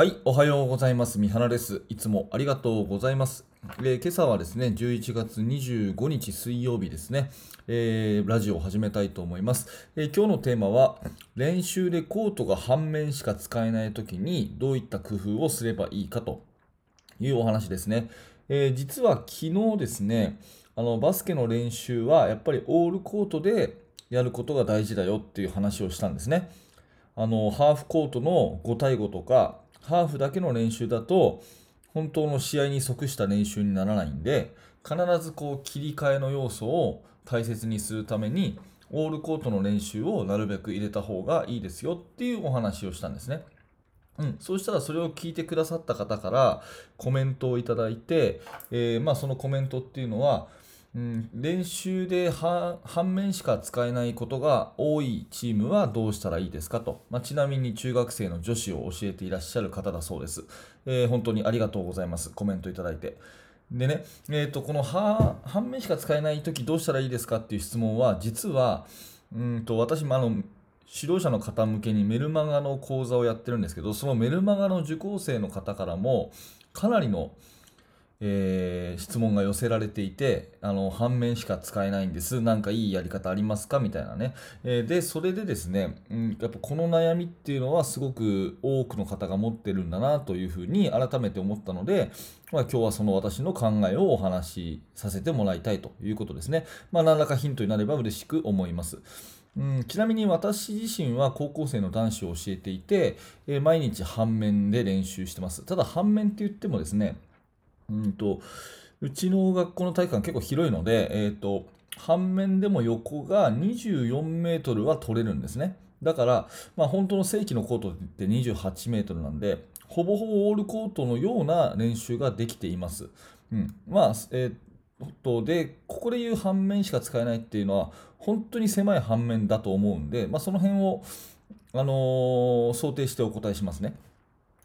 はい、おはようございます。三原です。いつもありがとうございます。えー今朝はですね、11月25日水曜日ですね、えーラジオを始めたいと思います、えー今日のテーマは、練習でコートが半面しか使えないときにどういった工夫をすればいいかというお話ですね。え実は昨日ですね、あのバスケの練習はやっぱりオールコートでやることが大事だよっていう話をしたんですね。あのハーフコートの5対5とかハーフだけの練習だと本当の試合に即した練習にならないんで必ずこう切り替えの要素を大切にするためにオールコートの練習をなるべく入れた方がいいですよっていうお話をしたんですね。うん、そうしたらそれを聞いてくださった方からコメントをいただいて、えーまあ、そのコメントっていうのは、うん、練習で半面しか使えないことが多いチームはどうしたらいいですかと、まあ、ちなみに中学生の女子を教えていらっしゃる方だそうです、えー本当にありがとうございます。コメントいただいて。でね、えー、とこの半面しか使えないときどうしたらいいですかっていう質問は実はうんと私もあの指導者の方向けにメルマガの講座をやってるんですけどそのメルマガの受講生の方からもかなりの、えー質問が寄せられていてあの反面しか使えないんです。なんかいいやり方ありますか？みたいなね、えーでそれでですね、うん、やっぱこの悩みっていうのはすごく多くの方が持ってるんだなというふうに改めて思ったので、まあ、今日はその私の考えをお話しさせてもらいたいということですね、まあ、何らかヒントになれば嬉しく思います。うん、ちなみに私自身は高校生の男子を教えていて、えー毎日反面で練習してます。ただ反面って言ってもですね、うんとうちの学校の体育館結構広いので、えー、と半面でも横が24メートルは取れるんですね。だから、まあ、本当の正規のコートって28メートルなんで、ほぼほぼオールコートのような練習ができています。うん、まあ、えーとでここで言う反面しか使えないっていうのは本当に狭い反面だと思うんで、まあ、その辺を、あのー想定してお答えしますね。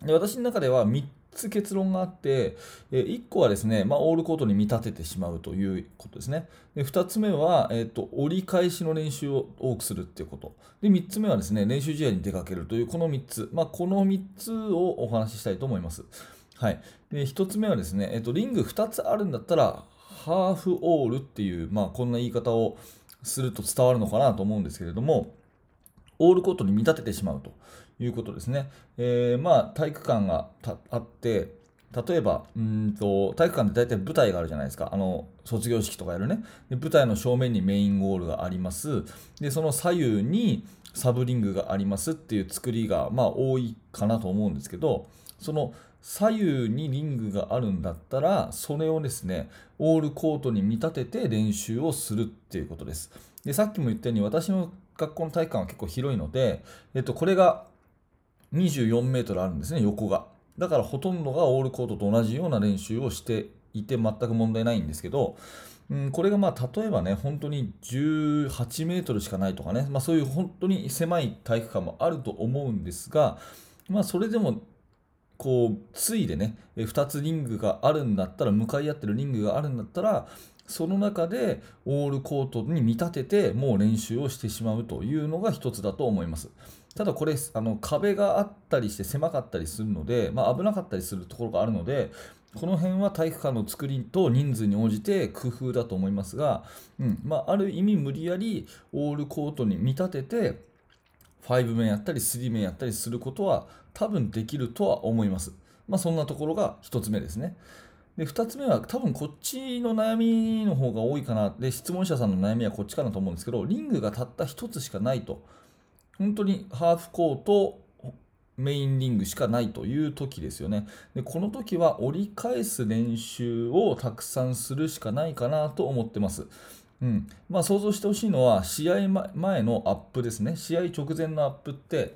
で私の中では3つ結論があって、え1個はですね、まあ、オールコートに見立ててしまうということですね。で2つ目は、えーと、折り返しの練習を多くするっていうこと。で3つ目はですね、練習試合に出かけるというこの3つ、まあ、この3つをお話ししたいと思います。はい、で1つ目はですね、えっと、リング2つあるんだったら、ハーフオールっていう、まあ、こんな言い方をすると伝わるのかなと思うんですけれども、オールコートに見立ててしまうということですね。えーまあ、体育館があって、例えばうんと体育館で大体舞台があるじゃないですか。あの卒業式とかやるね。で舞台の正面にメインゴールがあります。でその左右にサブリングがありますっていう作りがまあ多いかなと思うんですけどその左右にリングがあるんだったらそれをですねオールコートに見立てて練習をするっていうことです。でさっきも言ったように私の学校の体育館は結構広いので、えっと、これが24メートルあるんですね横がだからほとんどがオールコートと同じような練習をしていて全く問題ないんですけど、うん、これがまあ例えばね本当に18メートルしかないとかね、まあ、そういう本当に狭い体育館もあると思うんですが、まあ、それでもこうついでね2つリングがあるんだったら向かい合ってるリングがあるんだったらその中でオールコートに見立ててもう練習をしてしまうというのが一つだと思います。ただこれあの壁があったりして狭かったりするので、まあ、危なかったりするところがあるのでこの辺は体育館の作りと人数に応じて工夫だと思いますが、うんまあ、ある意味無理やりオールコートに見立てて5面やったり3面やったりすることは多分できるとは思います。まあ、そんなところが1つ目ですね。で2つ目は多分こっちの悩みの方が多いかなで質問者さんの悩みはこっちかなと思うんですけどリングがたった1つしかないと本当にハーフコートメインリングしかないという時ですよね。でこの時は折り返す練習をたくさんするしかないかなと思ってます。うん。まあ、想像してほしいのは試合前のアップですね。試合直前のアップって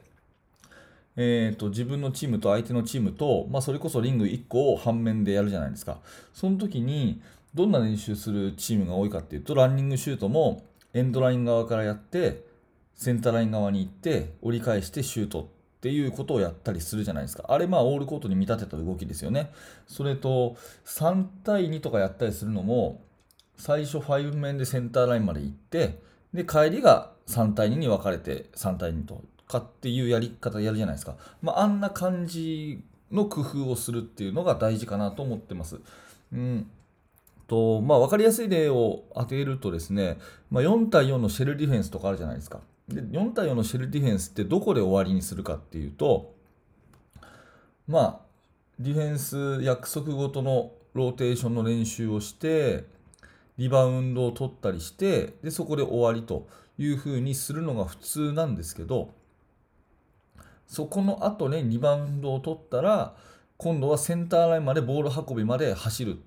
えー、と自分のチームと相手のチームと、まあ、それこそリング1個を半面でやるじゃないですか。その時にどんな練習するチームが多いかっていうとランニングシュートもエンドライン側からやってセンターライン側に行って折り返してシュートっていうことをやったりするじゃないですか。あれまあオールコートに見立てた動きですよね。それと3対2とかやったりするのも最初5面でセンターラインまで行ってで帰りが3対2に分かれて3対2とかっていうやり方やるじゃないですか。まあ、あんな感じの工夫をするっていうのが大事かなと思ってます。うんとまあ、分かりやすい例を当てるとですね、まあ、4対4のシェルディフェンスとかあるじゃないですか。で4対4のシェルディフェンスってどこで終わりにするかっていうと、まあ、ディフェンス約束ごとのローテーションの練習をして、リバウンドを取ったりして、でそこで終わりというふうにするのが普通なんですけど、そこの後ね、リバウンドを取ったら、今度はセンターラインまでボール運びまで走るっ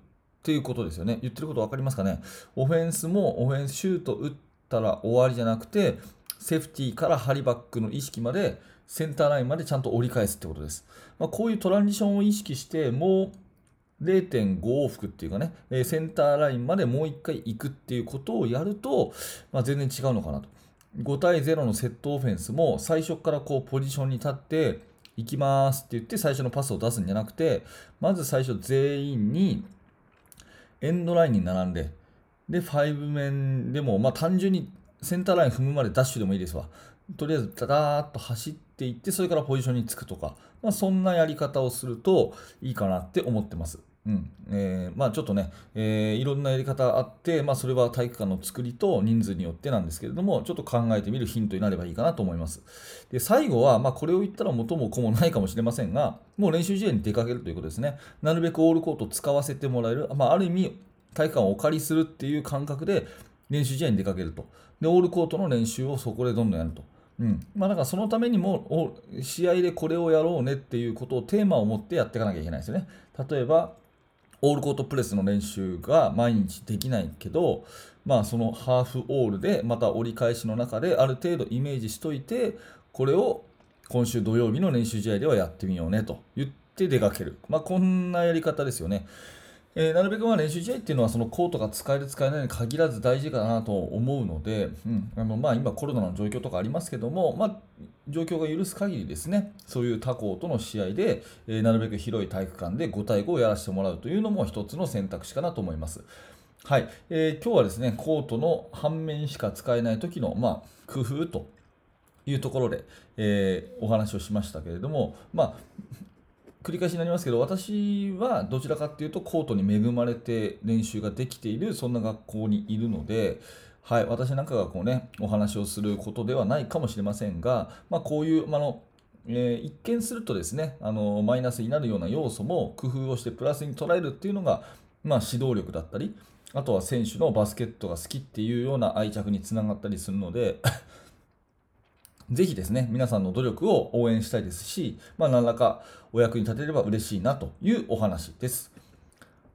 ていうことですよね。言ってること分かりますかね？オフェンスもオフェンスシュート打ったら終わりじゃなくて、セーフティーからハリバックの意識までセンターラインまでちゃんと折り返すってことです。まあ、こういうトランジションを意識して、もう0.5往復っていうかね、センターラインまでもう1回行くっていうことをやると、まあ、全然違うのかなと。5対0のセットオフェンスも最初からこうポジションに立って行きますって言って最初のパスを出すんじゃなくてまず最初全員にエンドラインに並んでで5面でもまあ単純にセンターライン踏むまでダッシュでもいいですわとりあえずダダーッと走っていってそれからポジションにつくとか、まあ、そんなやり方をするといいかなって思ってますうんえー、まあ、ちょっとね、えー、いろんなやり方あって、まあ、それは体育館の作りと人数によってなんですけれども、ちょっと考えてみるヒントになればいいかなと思います。で最後は、まあ、これを言ったら元も子もないかもしれませんが、もう練習試合に出かけるということですね。なるべくオールコートを使わせてもらえる、まあ、ある意味、体育館をお借りするっていう感覚で練習試合に出かけると。で、オールコートの練習をそこでどんどんやると。うんまあ、だからそのためにも試合でこれをやろうねっていうことをテーマを持ってやっていかなきゃいけないですよね。例えばオールコートプレスの練習が毎日できないけど、まあ、そのハーフオールでまた折り返しの中である程度イメージしといてこれを今週土曜日の練習試合ではやってみようねと言って出かける、まあ、こんなやり方ですよね。えー、なるべくまあ練習試合っていうのはそのコートが使える使えないに限らず大事かなと思うので、うんあのまあ、今コロナの状況とかありますけども、まあ、状況が許す限りですねそういう他校との試合で、えー、なるべく広い体育館で5対5をやらせてもらうというのも一つの選択肢かなと思います。はい、えー、今日はですねコートの半面しか使えない時の、まあ、工夫というところで、えー、お話をしましたけれども、まあ、繰り返しになりますけど私はどちらかっていうとコートに恵まれて練習ができているそんな学校にいるので、はい、私なんかがこう、ね、お話をすることではないかもしれませんが、まあ、こういう、まあのえー、一見するとですねあのマイナスになるような要素も工夫をしてプラスに捉えるっていうのが、まあ、指導力だったりあとは選手のバスケットが好きっていうような愛着につながったりするのでぜひですね、皆さんの努力を応援したいですし、まあ、何らかお役に立てれば嬉しいなというお話です。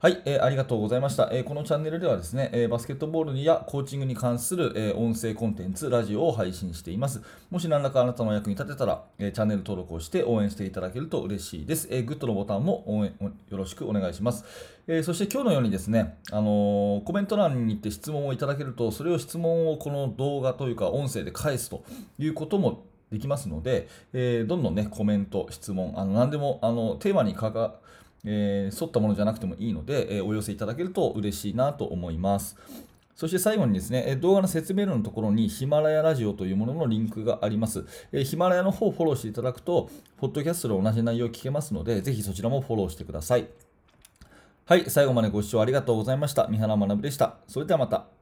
はい、えー、ありがとうございました、えー、このチャンネルではですね、えー、バスケットボールやコーチングに関する、え音声コンテンツ、ラジオを配信しています。もし何らかあなたの役に立てたら、えチャンネル登録をして応援していただけると嬉しいです。えグッドのボタンも応援よろしくお願いします。えそして今日のようにですね、あのコメント欄に行って質問をいただけると、それを質問をこの動画というか音声で返すということもできますので、えどんどんね、コメント、質問、あの何でもあのテーマにかかえー、沿ったものじゃなくてもいいので、えー、お寄せいただけると嬉しいなと思います。そして最後にですね、動画の説明欄のところにヒマラヤラジオというもののリンクがあります。えヒマラヤの方をフォローしていただくと、ポッドキャストで同じ内容を聞けますので、ぜひそちらもフォローしてください。はい、最後までご視聴ありがとうございました。三原学でした。それではまた。